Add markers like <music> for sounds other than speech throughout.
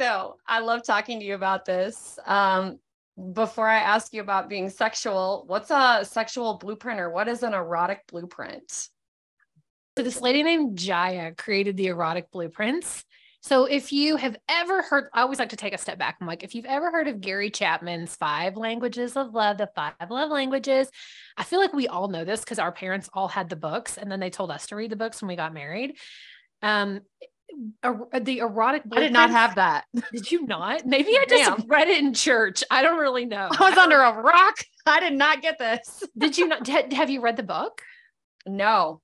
so, I love talking to you about this. Um, before I ask you about being sexual, what's a sexual blueprint or what is an erotic blueprint? So, this lady named Jaiya created the erotic blueprints. So, if you have ever heard, I always like to take a step back. I'm like, if you've ever heard of Gary Chapman's five languages of love, the five love languages, I feel like we all know this because our parents all had the books and then they told us to read the books when we got married. Um, er, the erotic I did not have that. Did you not? <laughs> Maybe I just Damn. read it in church. I don't really know. I was under a rock. I did not get this. <laughs> did you not? Have you read the book? No.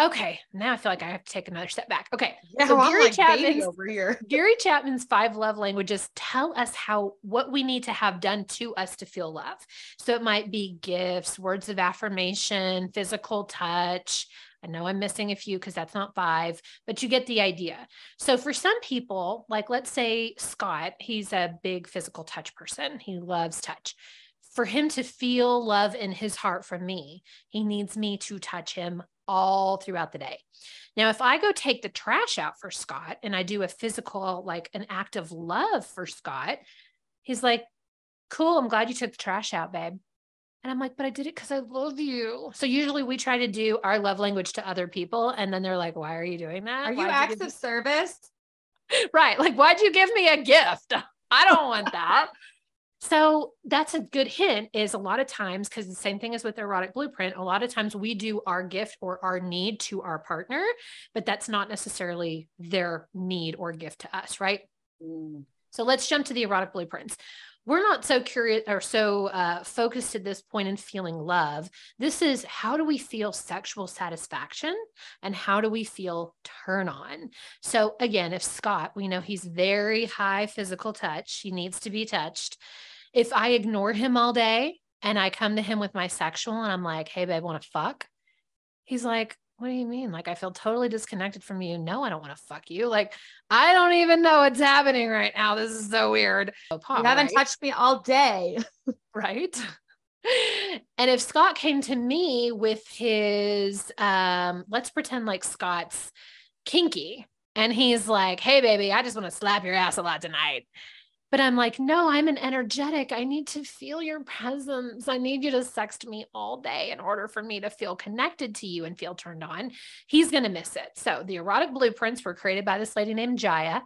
Okay, now I feel like I have to take another step back. Okay, yeah, so Gary like Chapman's over here. <laughs> Gary Chapman's five love languages tell us how what we need to have done to us to feel love. So it might be gifts, words of affirmation, physical touch. I know I'm missing a few because that's not five, but you get the idea. So for some people, like let's say Scott, he's a big physical touch person. He loves touch for him to feel love in his heart from me, he needs me to touch him all throughout the day. Now, if I go take the trash out for Scott and I do a physical, like an act of love for Scott, he's like, cool, I'm glad you took the trash out, babe. And I'm like, but I did it because I love you. So usually we try to do our love language to other people. And then they're like, why are you doing that? Are Why'd you acts you of service? <laughs> right. Like, why'd you give me a gift? <laughs> I don't want that. So that's a good hint is a lot of times, because the same thing is with erotic blueprint, a lot of times we do our gift or our need to our partner, but that's not necessarily their need or gift to us, right? Mm. So let's jump to the erotic blueprints we're not so curious or so uh, focused at this point in feeling love. This is how do we feel sexual satisfaction and how do we feel turn on? So, again, if Scott, we know he's very high physical touch, he needs to be touched. If I ignore him all day and I come to him with my sexual and I'm like, hey, babe, want to fuck? He's like, what do you mean? Like, I feel totally disconnected from you. No, I don't want to fuck you. Like, I don't even know what's happening right now. This is so weird. you haven't right? touched me all day. <laughs> right. And if Scott came to me with his, um, let's pretend like Scott's kinky and he's like, hey, baby, I just want to slap your ass a lot tonight. But I'm like, no, I'm an energetic. I need to feel your presence. I need you to sext me all day in order for me to feel connected to you and feel turned on. He's going to miss it. So the erotic blueprints were created by this lady named Jaiya.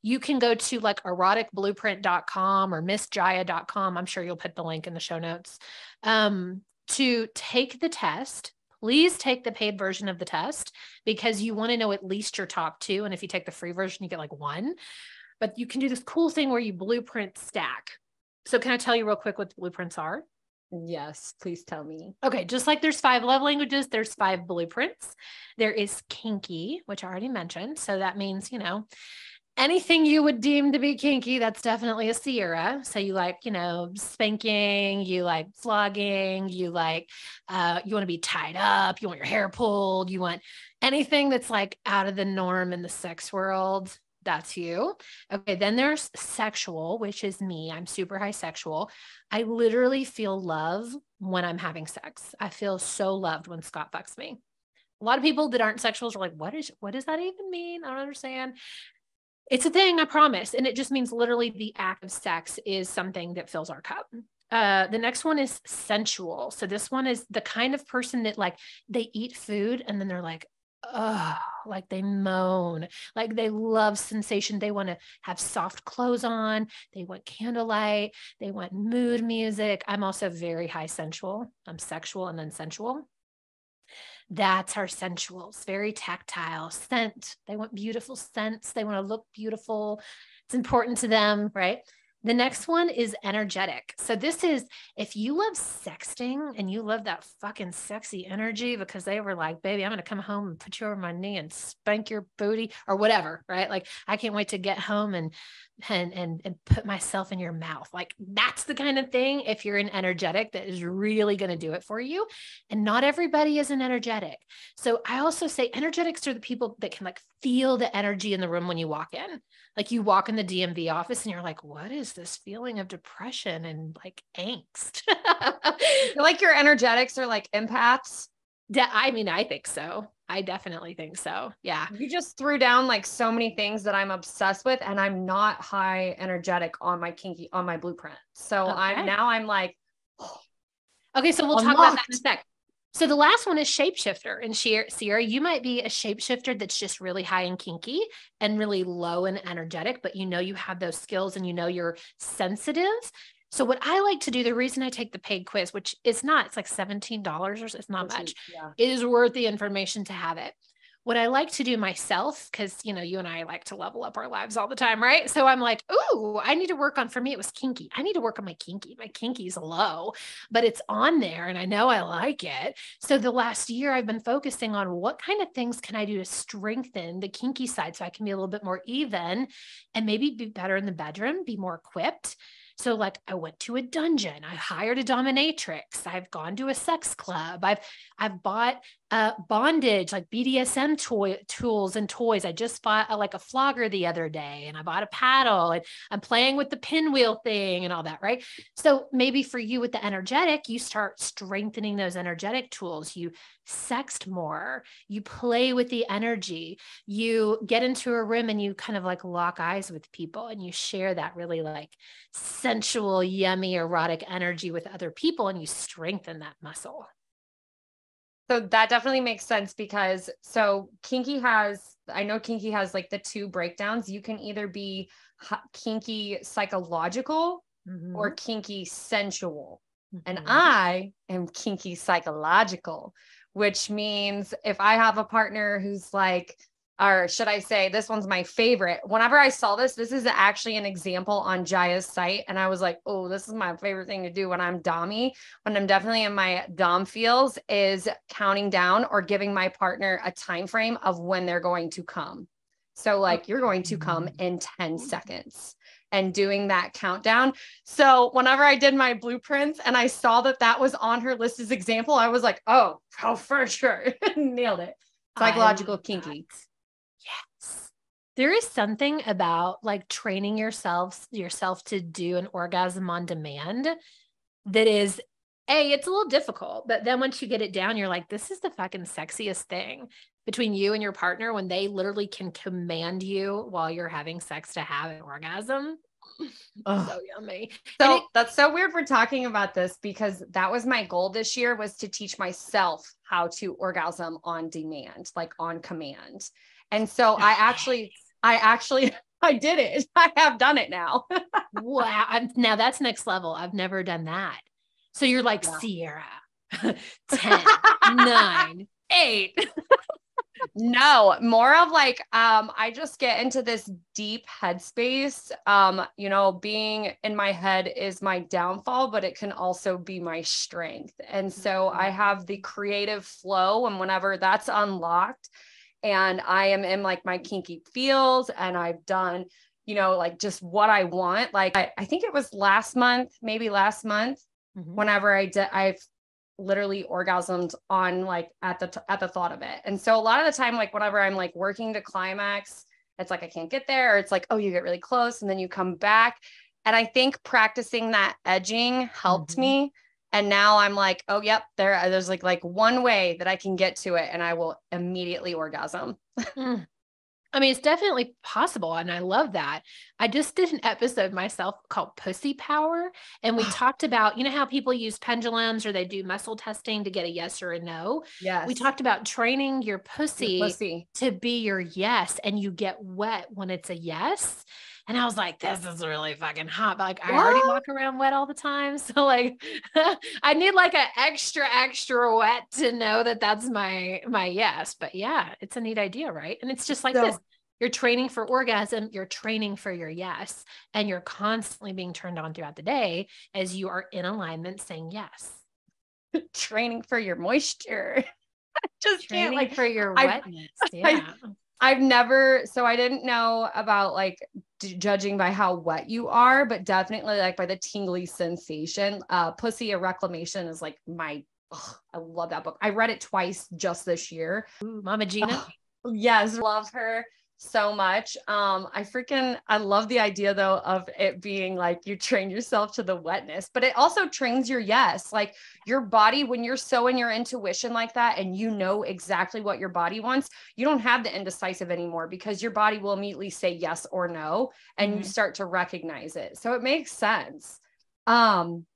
You can go to like eroticblueprint.com or missjaiya.com. I'm sure you'll put the link in the show notes um, to take the test please take the paid version of the test because you want to know at least your top two. And if you take the free version, you get like one but you can do this cool thing where you blueprint stack. So can I tell you real quick what the blueprints are? Yes, please tell me. Okay, just like there's five love languages, there's five blueprints. There is kinky, which I already mentioned. So that means, you know, anything you would deem to be kinky, that's definitely a Sierra. So you like, you know, spanking, you like flogging, you like, uh, you want to be tied up, you want your hair pulled, you want anything that's like out of the norm in the sex world that's you. Okay, then there's sexual, which is me. I'm super high sexual. I literally feel love when I'm having sex. I feel so loved when Scott fucks me. A lot of people that aren't sexuals are like, what is what does that even mean? I don't understand. It's a thing, I promise. And it just means literally the act of sex is something that fills our cup. Uh, the next one is sensual. So this one is the kind of person that like they eat food and then they're like, oh, like they moan, like they love sensation. They want to have soft clothes on. They want candlelight. They want mood music. I'm also very high sensual. I'm sexual and then sensual. That's our sensuals, very tactile, scent. They want beautiful scents. They want to look beautiful. It's important to them, right? The next one is energetic. So this is if you love sexting and you love that fucking sexy energy because they were like, baby, I'm going to come home and put you over my knee and spank your booty or whatever, right? Like I can't wait to get home and and and and put myself in your mouth. Like that's the kind of thing if you're an energetic that is really going to do it for you. And not everybody is an energetic. So I also say energetics are the people that can like feel the energy in the room when you walk in. Like you walk in the DMV office and you're like, what is this feeling of depression and like angst? <laughs> like your energetics are like empaths. I mean, I think so. I definitely think so. Yeah. You just threw down like so many things that I'm obsessed with, and I'm not high energetic on my kinky on my blueprint. So okay. I'm now I'm like, oh, <sighs> okay. So we'll talk about that in a sec. So the last one is shapeshifter. And Sierra, you might be a shapeshifter that's just really high and kinky and really low and energetic, but you know you have those skills and you know you're sensitive. So what I like to do, the reason I take the paid quiz, which is not, it's like $17 or it's not much, is, yeah. it is worth the information to have it what I like to do myself, because you know, you and I like to level up our lives all the time, right? So I'm like, ooh, I need to work on for me, it was kinky. I need to work on my kinky. My kinky's low, but it's on there and I know I like it. So the last year I've been focusing on what kind of things can I do to strengthen the kinky side so I can be a little bit more even and maybe be better in the bedroom, be more equipped. So like I went to a dungeon, I hired a dominatrix, I've gone to a sex club, I've I've bought uh, bondage, like BDSM toy tools and toys. I just bought a, like a flogger the other day, and I bought a paddle, and I'm playing with the pinwheel thing and all that, right? So maybe for you with the energetic, you start strengthening those energetic tools. You sext more, you play with the energy, you get into a room and you kind of like lock eyes with people, and you share that really like sensual, yummy, erotic energy with other people, and you strengthen that muscle. So that definitely makes sense because so kinky has I know kinky has like the two breakdowns. You can either be kinky psychological mm-hmm. or kinky sensual. Mm-hmm. And I am kinky psychological, which means if I have a partner who's like or should I say, this one's my favorite. Whenever I saw this, this is actually an example on Jaiya's site. And I was like, oh, this is my favorite thing to do when I'm Dommy, when I'm definitely in my Dom feels, is counting down or giving my partner a time frame of when they're going to come. So, like, you're going to come in 10 seconds and doing that countdown. So, whenever I did my blueprints and I saw that that was on her list as example, I was like, oh, oh, for sure. Nailed it. Psychological kinky. That. There is something about like training yourself yourself to do an orgasm on demand that is a it's a little difficult, but then once you get it down you're like this is the fucking sexiest thing between you and your partner when they literally can command you while you're having sex to have an orgasm. Oh. so yummy. So it, that's so weird we're talking about this because that was my goal this year was to teach myself how to orgasm on demand, like on command. And so I actually, I actually, <laughs> I did it. <laughs> I have done it now. <laughs> wow. I'm, now that's next level. I've never done that. So you're like yeah. Sierra, 10, 9, 8. no, more of like um I just get into this deep headspace. Um, you know, being in my head is my downfall, but it can also be my strength. And so I mm-hmm. have the creative flow and whenever that's unlocked, and I am in like my kinky feels and I've done, you know, like just what I want. Like I, I think it was last month, maybe last month, mm-hmm. whenever I did, I've literally orgasmed on like at the t- at the thought of it. And so a lot of the time, like whenever I'm like working to climax, it's like I can't get there, or it's like, oh, you get really close and then you come back. And I think practicing that edging helped mm-hmm. me and now i'm like oh yep there there's like like one way that i can get to it and i will immediately orgasm <laughs> mm. I mean, it's definitely possible. And I love that. I just did an episode myself called Pussy Power. And we <sighs> talked about, you know, how people use pendulums or they do muscle testing to get a yes or a no. Yes. We talked about training your pussy, Your pussy. to be your yes, and you get wet when it's a yes. And I was like, this is really fucking hot. But like, I already walk around wet all the time. <laughs> So, like, <laughs> I need like an extra, extra wet to know that that's my, my yes. But yeah, it's a neat idea, right? And it's just like So- this you're training for orgasm, you're training for your yes, and you're constantly being turned on throughout the day as you are in alignment saying yes. <laughs> training for your moisture. I just can't Training like for your wetness. Yeah. I've never so I didn't know about like d- judging by how wet you are, but definitely like by the tingly sensation. Uh Pussy a Reclamation is like my ugh, I love that book. I read it twice just this year. Ooh, Mama Gena. <laughs> Yes, love her so much. Um I freaking I love the idea though of it being like you train yourself to the wetness, but it also trains your yes. Like your body when you're so in your intuition like that and you know exactly what your body wants, you don't have the indecisive anymore because your body will immediately say yes or no and you Mhm. start to recognize it. So it makes sense. Um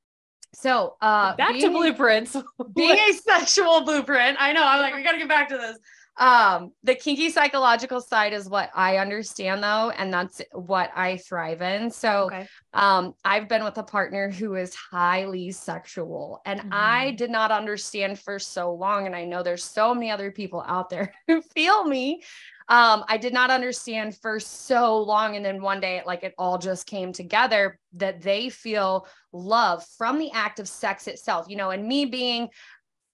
so uh Back to blueprints. <laughs> being a sexual blueprint. I know. I'm like, we got to get back to this. Um, the kinky psychological side is what I understand though, and that's what I thrive in. So, okay. um, I've been with a partner who is highly sexual, and I Mhm. did not understand for so long. And I know there's so many other people out there <laughs> who feel me. Um, I did not understand for so long. And then one day, like it all just came together that they feel love from the act of sex itself, you know, and me being,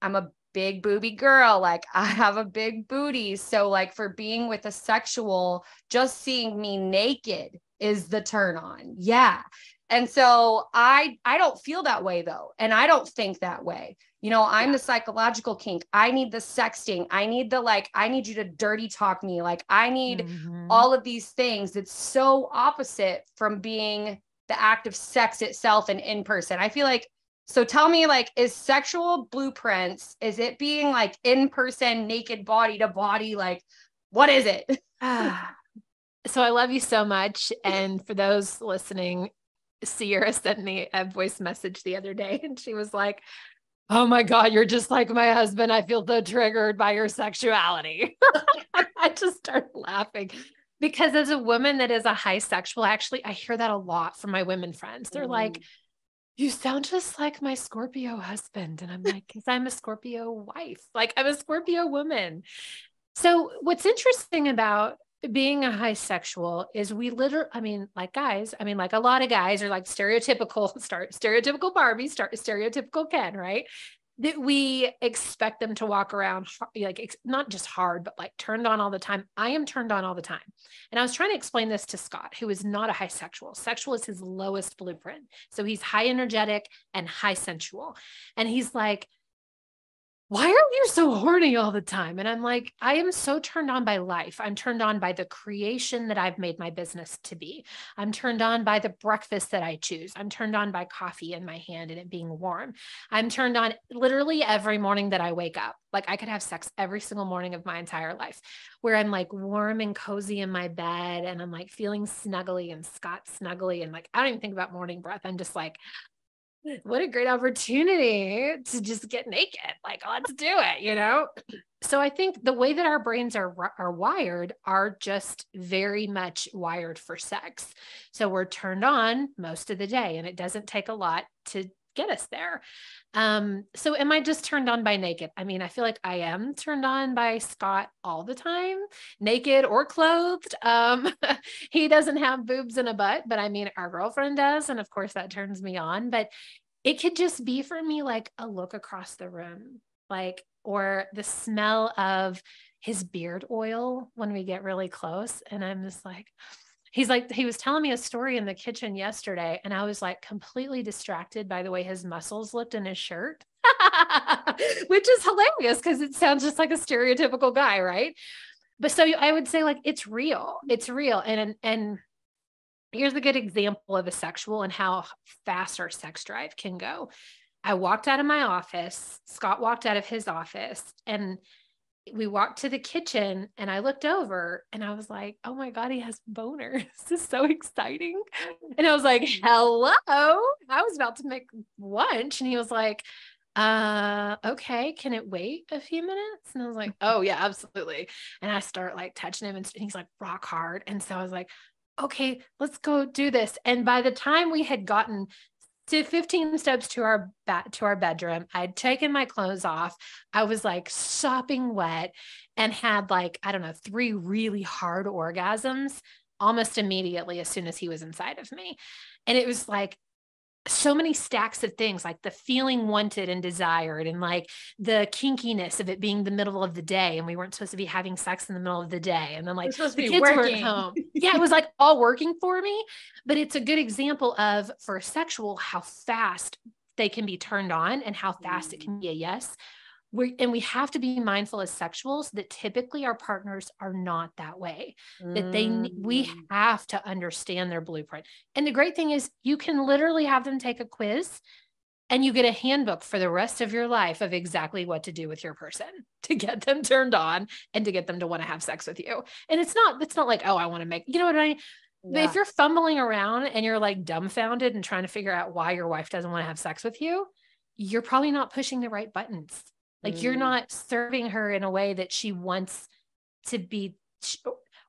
I'm a big booby girl, like I have a big booty. So, like, for being with a sexual, just seeing me naked is the turn on. Yeah. And so I I don't feel that way though. And I don't think that way. You know, I'm Yeah. the psychological kink. I need the sexting. I need the like, I need you to dirty talk me. Like I need Mhm. all of these things. It's so opposite from being the act of sex itself and in person. I feel like so tell me like is sexual blueprints is it being like in person naked body to body like what is it? <laughs> <sighs> So I love you so much. And for those listening, Sierra sent me a voice message the other day and she was like, Oh my God, you're just like my husband. I feel so triggered by your sexuality. <laughs> I just started laughing because as a woman that is a high sexual, actually, I hear that a lot from my women friends. They're like, mm. You sound just like my Scorpio husband. And I'm like, because I'm a Scorpio wife. Like I'm a Scorpio woman. So what's interesting about being a high sexual is we literally, I mean, like guys, I mean, like a lot of guys are like stereotypical, <laughs> start stereotypical Barbie, start stereotypical Ken, right? That we expect them to walk around like not just hard, but like turned on all the time. I am turned on all the time. And I was trying to explain this to Scott, who is not a high sexual. Sexual is his lowest blueprint. So he's high energetic and high sensual. And he's like, why are you so horny all the time? And I'm like, I am so turned on by life. I'm turned on by the creation that I've made my business to be. I'm turned on by the breakfast that I choose. I'm turned on by coffee in my hand and it being warm. I'm turned on literally every morning that I wake up. Like I could have sex every single morning of my entire life where I'm like warm and cozy in my bed and I'm like feeling snuggly and Scott snuggly. And like, I don't even think about morning breath. I'm just like, what a great opportunity to just get naked. Like, let's do it, you know? So I think the way that our brains are are wired are just very much wired for sex. So we're turned on most of the day and it doesn't take a lot to get us there. Um, so am I just turned on by naked? I mean, I feel like I am turned on by Scott all the time, naked or clothed. Um, <laughs> he doesn't have boobs and a butt, but I mean, our girlfriend does. And of course, that turns me on. But it could just be for me like a look across the room, like, or the smell of his beard oil when we get really close. And I'm just like, he's like, he was telling me a story in the kitchen yesterday, and I was like completely distracted by the way his muscles looked in his shirt, <laughs> which is hilarious because it sounds just like a stereotypical guy, right? But so I would say, like, it's real, it's real. And, and, here's a good example of a sexual and how fast our sex drive can go. I walked out of my office, Scott walked out of his office, and we walked to the kitchen and I looked over and I was like, oh my God, he has boners. <laughs> This is so exciting. And I was like, <laughs> hello. I was about to make lunch. And he was like, uh, okay, can it wait a few minutes? And I was like, oh yeah, absolutely. And I start like touching him and he's like rock hard. And so I was like, okay, let's go do this. And by the time we had gotten to 15 steps to our bat to our bedroom. I'd taken my clothes off. I was like sopping wet and had like, I don't know, three really hard orgasms almost immediately as soon as he was inside of me. And it was like so many stacks of things like the feeling wanted and desired and like the kinkiness of it being the middle of the day and we weren't supposed to be having sex in the middle of the day and then like the kids working. weren't home <laughs> yeah it was like all working for me but it's a good example of for sexual how fast they can be turned on and how fast mm. it can be a yes we and we have to be mindful as sexuals that typically our partners are not that way mm. that they we mm. have to understand their blueprint and the great thing is you can literally have them take a quiz and you get a handbook for the rest of your life of exactly what to do with your person <laughs> to get them turned on and to get them to want to have sex with you and it's not it's not like oh i want to make you know what i mean yeah. if you're fumbling around and you're like dumbfounded and trying to figure out why your wife doesn't want to have sex with you you're probably not pushing the right buttons like mm. you're not serving her in a way that she wants to be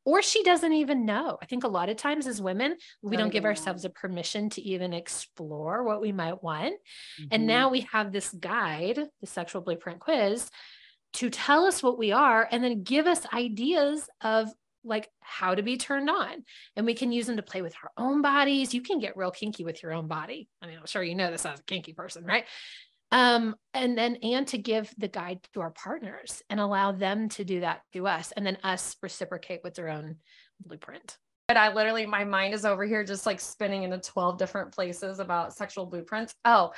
or she doesn't even know. I think a lot of times as women, we don't give ourselves a permission to even explore what we might want. Mm-hmm. And now we have this guide, the sexual blueprint quiz, to tell us what we are and then give us ideas of like how to be turned on. And we can use them to play with our own bodies. You can get real kinky with your own body. I mean, I'm sure you know this as a kinky person, right? Um, and then and to give the guide to our partners and allow them to do that to us and then us reciprocate with their own blueprint but I literally, my mind is over here just like spinning into 12 different places about sexual blueprints. Oh,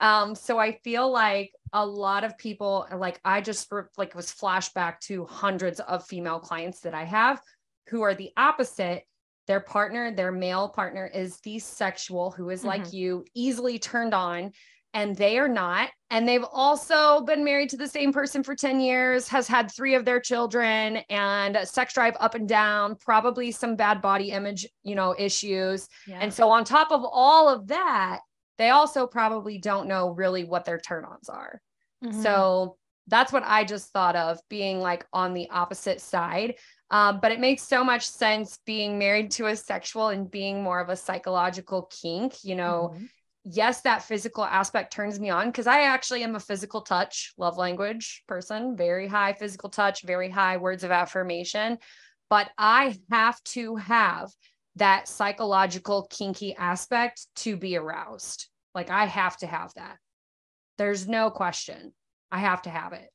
um, so I feel like a lot of people, like I just like was flashback to hundreds of female clients that I have who are the opposite. Their partner, their male partner is the sexual, who is mm-hmm. like you, easily turned on and they are not. And they've also been married to the same person for 10 years, has had three of their children and sex drive up and down, probably some bad body image, you know, issues. Yeah. And so on top of all of that, they also probably don't know really what their turn-ons are. Mm-hmm. So that's what I just thought of being like on the opposite side. Um, but it makes so much sense being married to a sexual and being more of a psychological kink, you know, mm-hmm yes, that physical aspect turns me on because I actually am a physical touch love language person, very high physical touch, very high words of affirmation. But I have to have that psychological kinky aspect to be aroused. Like I have to have that. There's no question. I have to have it.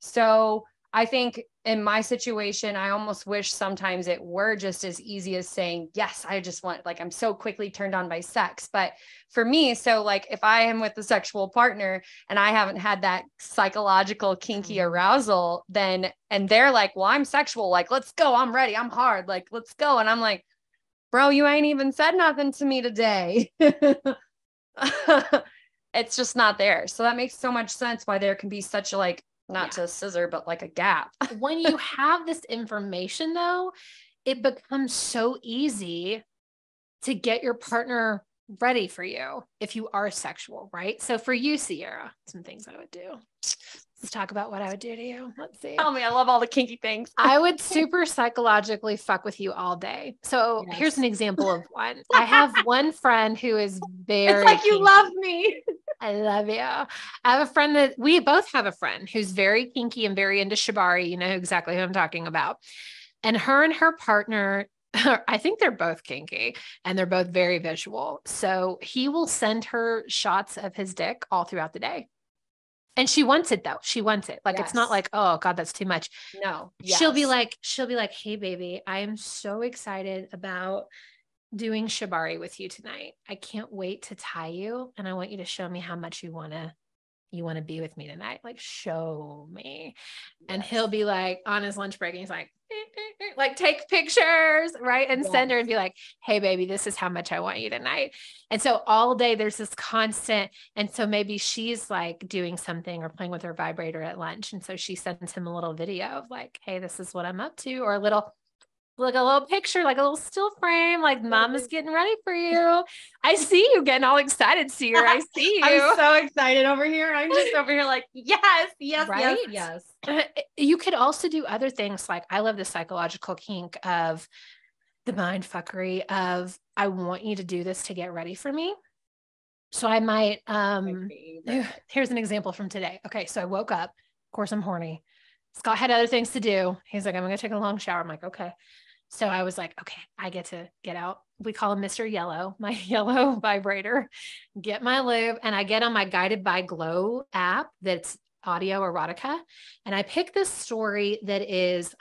So I think in my situation, I almost wish sometimes it were just as easy as saying, Yes, I just want, like, I'm so quickly turned on by sex. But for me, so like if I am with a sexual partner and I haven't had that psychological kinky mm-hmm. arousal, then, and they're like, Well, I'm sexual, like, let's go, I'm ready, I'm hard, like, let's go. And I'm like, Bro, you ain't even said nothing to me today. <laughs> it's just not there. So that makes so much sense why there can be such a like not yeah. to scissor, but like a gap. <laughs> when you have this information, though, it becomes so easy to get your partner ready for you if you are sexual, right? So for you, Sierra, some things I would do. Let's talk about what I would do to you. Let's see. Tell me, I love all the kinky things. I would <laughs> super psychologically fuck with you all day. So yes. here's an example of one. <laughs> I have one friend who is very. It's like kinky. you love me. <laughs> I love you. I have a friend that we both have a friend who's very kinky and very into shibari. You know exactly who I'm talking about. And her and her partner, I think they're both kinky and they're both very visual. So he will send her shots of his dick all throughout the day. And she wants it though. She wants it. Like yes. it's not like, oh God, that's too much. No. Yes. She'll be like, she'll be like, hey baby, I am so excited about doing shibari with you tonight. I can't wait to tie you and I want you to show me how much you want to you want to be with me tonight? Like, show me. Yes. And he'll be like on his lunch break and he's like, eh, eh, eh, like take pictures, right? And yes. send her and be like, hey, baby, this is how much I want you tonight. And so all day there's this constant. And so maybe she's like doing something or playing with her vibrator at lunch. And so she sends him a little video of like, hey, this is what I'm up to, or a little like a little picture, like a little still frame, like mama's getting ready for you. I see you getting all excited, Seer. I <laughs> see you. I'm so excited over here. I'm just over here like, yes, yes, right? yes, yes. <clears throat> You could also do other things like I love the psychological kink of the mind fuckery of I want you to do this to get ready for me. So I might um <sighs> here's an example from today. Okay, so I woke up. Of course, I'm horny. Scott had other things to do. He's like, I'm gonna take a long shower. I'm like, okay. So I was like, okay, I get to get out. We call him Mr. Yellow, <laughs> my yellow <laughs> vibrator, get my lube, and I get on my Guided by Glow app that's audio erotica. And I pick this story that is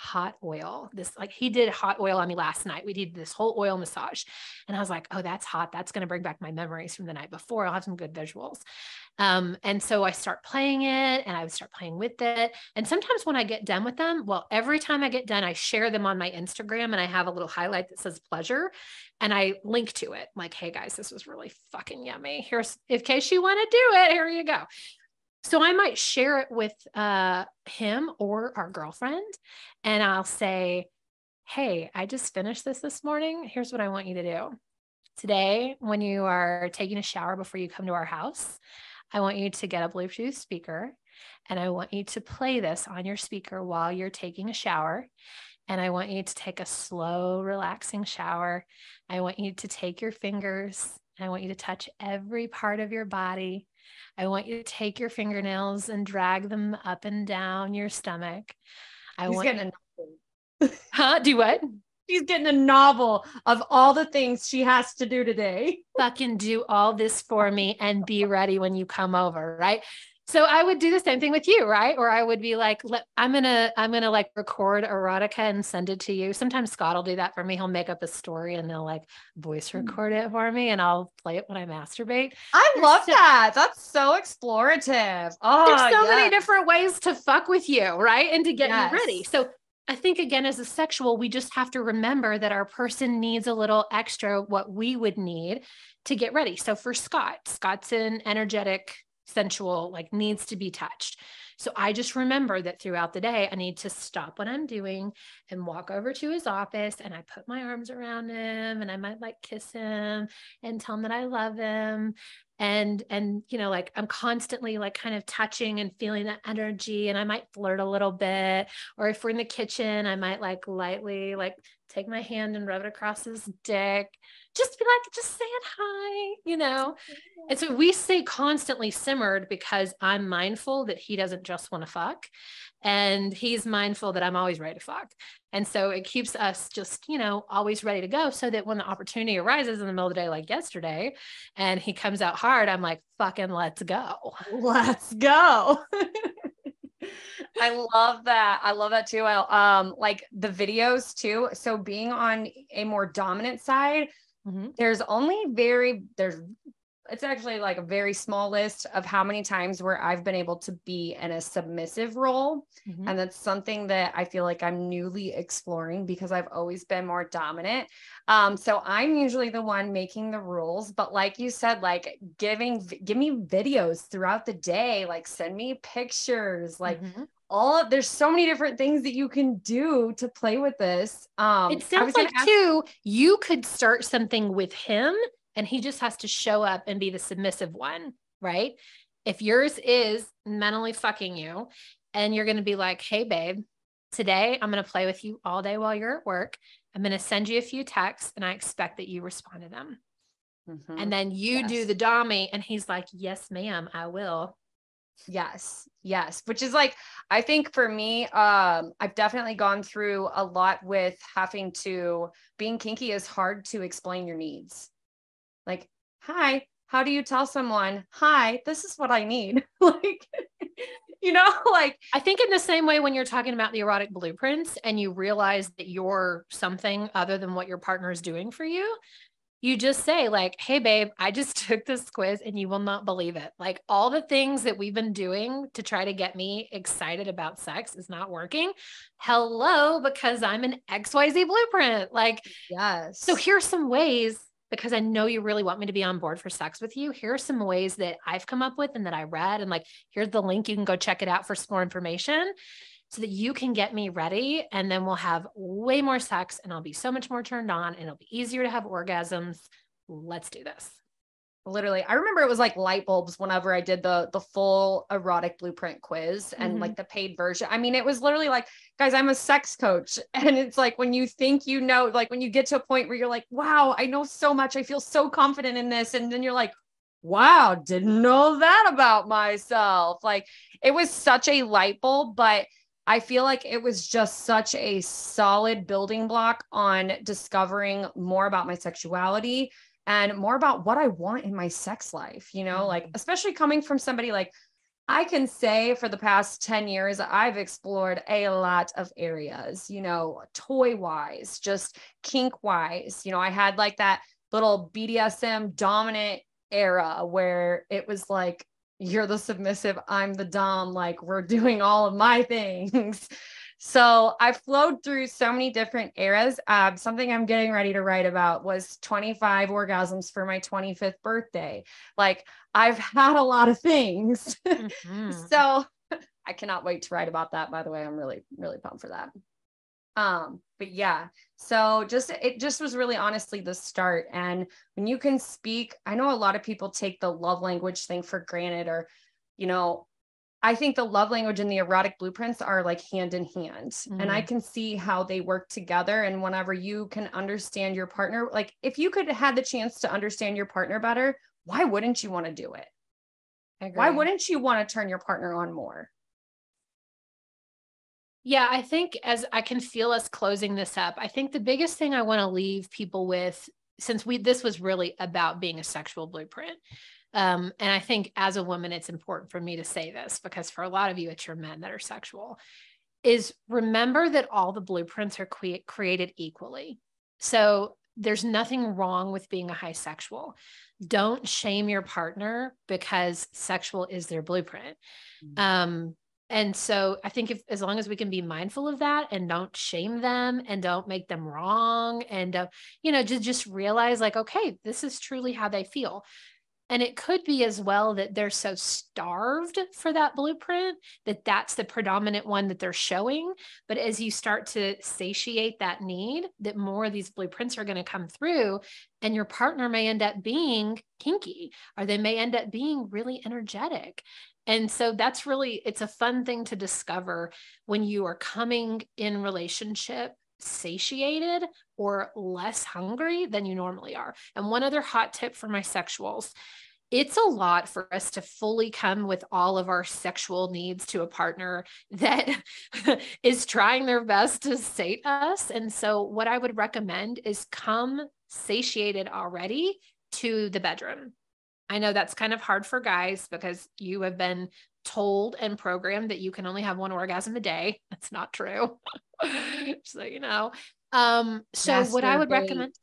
hot oil. This like he did hot oil on me last night. We did this whole oil massage. And I was like, oh, that's hot. That's going to bring back my memories from the night before. I'll have some good visuals. Um, and so I start playing it and I would start playing with it. And sometimes when I get done with them, well, every time I get done, I share them on my Instagram and I have a little highlight that says pleasure and I link to it like, hey guys, this was really fucking yummy. Here's in case you want to do it, here you go. So I might share it with uh, him or our girlfriend, and I'll say, Hey, I just finished this this morning. Here's what I want you to do. Today, when you are taking a shower before you come to our house, I want you to get a Bluetooth speaker and I want you to play this on your speaker while you're taking a shower. And I want you to take a slow, relaxing shower. I want you to take your fingers. I want you to touch every part of your body. I want you to take your fingernails and drag them up and down your stomach. I He's want you- huh? Do what? She's getting a novel of all the things she has to do today. Fucking do all this for me and be ready when you come over, right? So I would do the same thing with you, right? Or I would be like, I'm gonna, I'm gonna like record erotica and send it to you. Sometimes Scott will do that for me. He'll make up a story and they'll like voice hmm. record it for me, and I'll play it when I masturbate. I there's love so, that. That's so explorative. Oh, there's so yes. many different ways to fuck with you, right? And to get yes. you ready. So I think again, as a sexual, we just have to remember that our person needs a little extra what we would need to get ready. So for Scott, Scott's an energetic sensual, like needs to be touched. So I just remember that throughout the day, I need to stop what I'm doing and walk over to his office and I put my arms around him and I might like kiss him and tell him that I love him. And, and, you know, like I'm constantly like kind of touching and feeling that energy and I might flirt a little bit. Or if we're in the kitchen, I might like lightly like take my hand and rub it across his dick just be like, just saying hi, you know? And so we stay constantly simmered because I'm mindful that he doesn't just want to fuck. And he's mindful that I'm always ready to fuck. And so it keeps us just, you know, always ready to go so that when the opportunity arises in the middle of the day, like yesterday, and he comes out hard, I'm like, fucking let's go. <laughs> Let's go. <laughs> I love that. I love that too. I, um, like the videos too. So being on a more dominant side, Mm-hmm. There's only very, there's, it's actually like a very small list of how many times where I've been able to be in a submissive role. Mm-hmm. And that's something that I feel like I'm newly exploring because I've always been more dominant. Um, so I'm usually the one making the rules, but like you said, like giving, give me videos throughout the day, like send me pictures, like mm-hmm all there's so many different things that you can do to play with this. Um it sounds like ask- too, you could start something with him and he just has to show up and be the submissive one, right? If yours is mentally fucking you and you're gonna be like, hey babe, today I'm gonna play with you all day while you're at work. I'm gonna send you a few texts and I expect that you respond to them. Mm-hmm. And then you yes. do the Dommy, and he's like, Yes, ma'am, I will. Yes. Yes. Which is like, I think for me, um, I've definitely gone through a lot with having to being kinky is hard to explain your needs. Like, hi, how do you tell someone, hi, this is what I need? <laughs> like, <laughs> you know, <laughs> like I think in the same way when you're talking about the erotic blueprints and you realize that you're something other than what your partner is doing for you, you just say like hey babe i just took this quiz and you will not believe it. Like all the things that we've been doing to try to get me excited about sex is not working. Hello because i'm an xyz blueprint. Like yes. so here's some ways because I know you really want me to be on board for sex with you. Here are some ways that I've come up with and that I read. And like, here's the link. You can go check it out for some more information so that you can get me ready. And then we'll have way more sex and I'll be so much more turned on and it'll be easier to have orgasms. Let's do this literally i remember it was like light bulbs whenever i did the the full erotic blueprint quiz and mm-hmm. like the paid version. I mean it was literally like guys i'm a sex coach. <laughs> And it's like when you think you know like when you get to a point where you're like wow i know so much. I feel so confident in this. And then you're like wow didn't know that about myself. Like it was such a light bulb but I feel like it was just such a solid building block on discovering more about my sexuality, and more about what I want in my sex life, you know, mm-hmm. like especially coming from somebody like I can say for the past 10 years, I've explored a lot of areas, you know, toy wise, just kink wise. You know, I had like that little BDSM dominant era where it was like, you're the submissive, I'm the dom, like we're <laughs> doing all of my things. So I flowed through so many different eras. Um, something I'm getting ready to write about was 25 orgasms for my 25th birthday. Like I've <laughs> had a lot of things. <laughs> Mm-hmm. so <laughs> I cannot wait to write about that. By the way, I'm really, really pumped for that. Um, but yeah, so just it just was really honestly the start. And when you can speak, I know a lot of people take the love language thing for granted or you know, I think the love language and the erotic blueprints are like hand in hand. Mm-hmm. And I mm-hmm. can see how they work together. And whenever you can understand your partner, like if you could have the chance to understand your partner better, why wouldn't you want to do it? Why wouldn't you want to turn your partner on more? Yeah, I think as I can feel us closing this up, I think the biggest thing I want to leave people with, since we this was really about being a sexual blueprint, um, and I think as a woman, it's important for me to say this because for a lot of you, it's your men that are sexual. Is remember that all the blueprints are cre- created equally. So there's nothing wrong with being a high sexual. Don't shame your partner because sexual is their blueprint. Mm-hmm. Um, and so I think if as long as we can be mindful of that and don't shame them and don't make them wrong and uh, you know just just realize like okay this is truly how they feel and it could be as well that they're so starved for that blueprint that that's the predominant one that they're showing. But as you start to satiate that need, that more of these blueprints are going to come through, and your partner may end up being kinky or they may end up being really energetic. And so that's really, it's a fun thing to discover when you are coming in relationship satiated or less hungry than you normally are. And one other hot tip for my sexuals it's a lot for us to fully come with all of our sexual needs to a partner <laughs> that is trying their best to sate us. And so, what I would recommend is come satiated already to the bedroom. I know that's kind of hard for guys because you have been told and programmed that you can only have one orgasm a day. <laughs> That's not true. <laughs> so, you know, um, so Masturbate. what I would recommend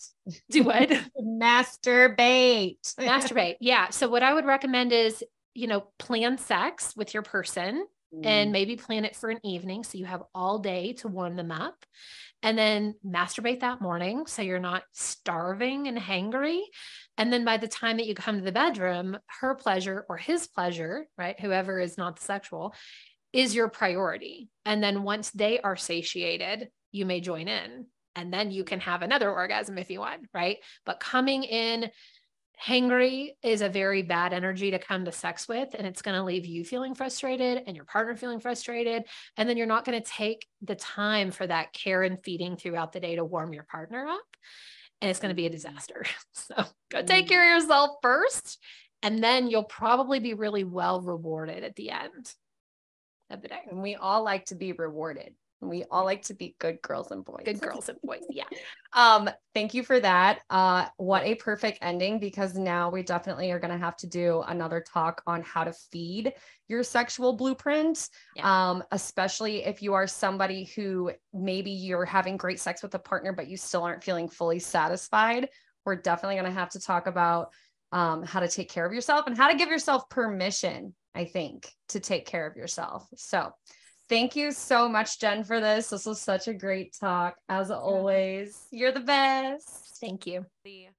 do what? <laughs> Masturbate. Masturbate. Yeah. So what I would recommend is, you know, plan sex with your person mm. and maybe plan it for an evening so you have all day to warm them up. And then masturbate that morning so you're not starving and hangry. And then by the time that you come to the bedroom, her pleasure or his pleasure, right? Whoever is not the sexual, is your priority. And then once they are satiated, you may join in and then you can have another orgasm if you want, right? But coming in hangry is a very bad energy to come to sex with and it's going to leave you feeling frustrated and your partner feeling frustrated and then you're not going to take the time for that care and feeding throughout the day to warm your partner up and it's going to be a mm-hmm. disaster. <laughs> So go take mm-hmm. care of yourself first and then you'll probably be really well rewarded at the end of the day. And we all like to be rewarded we all like to be good girls and boys. Good girls and boys. Yeah. <laughs> um, thank you for that. Uh, what a perfect ending because now we definitely are going to have to do another talk on how to feed your sexual blueprint. Yeah. Um, especially if you are somebody who maybe you're having great sex with a partner, but you still aren't feeling fully satisfied we're definitely going to have to talk about um, how to take care of yourself and how to give yourself permission, I think, to take care of yourself. So, thank you so much, Jen, for this. This was such a great talk. As always, you're the best. Thank you.